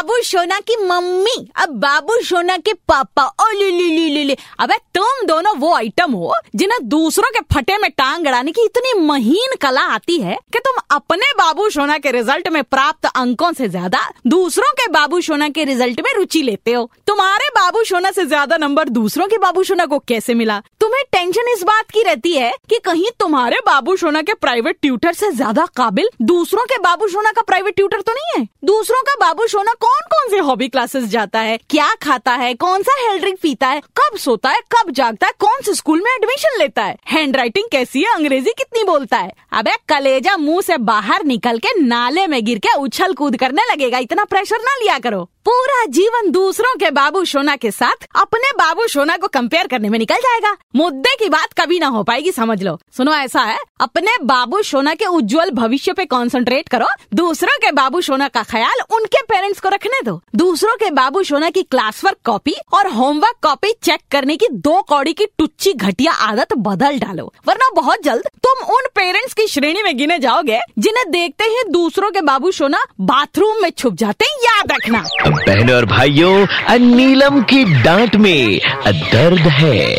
बाबू सोना की मम्मी, अब बाबू सोना के पापा, ओ ले ले ले ले ले। अबे, तुम दोनों वो आइटम हो, जिन्हें दूसरों के फटे में टांग अड़ाने की इतनी महीन कला आती है कि तुम अपने बाबू सोना के रिज़ल्ट में प्राप्त अंकों से ज़्यादा दूसरों के बाबू सोना के रिज़ल्ट में रुचि लेते हो। तुम्हारे बाबू सोना से ज़्यादा नंबर दूसरों के बाबू सोना को कैसे मिला? तुम्हें टेंशन इस बात की रहती है कि कहीं तुम्हारे बाबू सोना के प्राइवेट ट्यूटर से ज़्यादा काबिल दूसरों के बाबू सोना का प्राइवेट ट्यूटर तो नहीं है? दूसरों का बाबू सोना कौन कौन कौन से हॉबी क्लासेस जाता है, क्या खाता है कौन सा हेल्थ ड्रिंक पीता है, कब सोता है, कब जागता है कौन से स्कूल में एडमिशन लेता है हैंड राइटिंग कैसी है, अंग्रेज़ी कितनी बोलता है। अब, कलेजा मुँह ऐसी बाहर निकल के नाले में गिर के उछल कूद करने लगेगा, इतना प्रेशर ना लिया करो। पूरा जीवन दूसरों के बाबू सोना के साथ अपने बाबू सोना को कंपेयर करने में निकल जाएगा। मुद्दे की बात कभी ना हो पाएगी, समझ लो। सुनो, ऐसा है, अपने बाबू सोना के उज्जवल भविष्य पे कंसंट्रेट करो। दूसरों के बाबू सोना का ख्याल उनके पेरेंट्स को रखने दो। दूसरों के बाबू सोना की क्लास वर्क कॉपी और होमवर्क कॉपी चेक करने की दो कौड़ी की टुच्ची घटिया आदत बदल डालो। वरना बहुत जल्द तुम उन पेरेंट्स की श्रेणी में गिने जाओगे जिन्हें देखते ही दूसरों के बाबू सोना बाथरूम में छुप जाते हैं याद रखना। बहनों और भाइयों नीलम की डांट में दर्द है।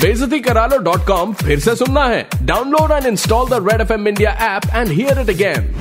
बेजती करा लो डॉट कॉम फिर से सुनना है। Download and install the red F M India app and hear it again.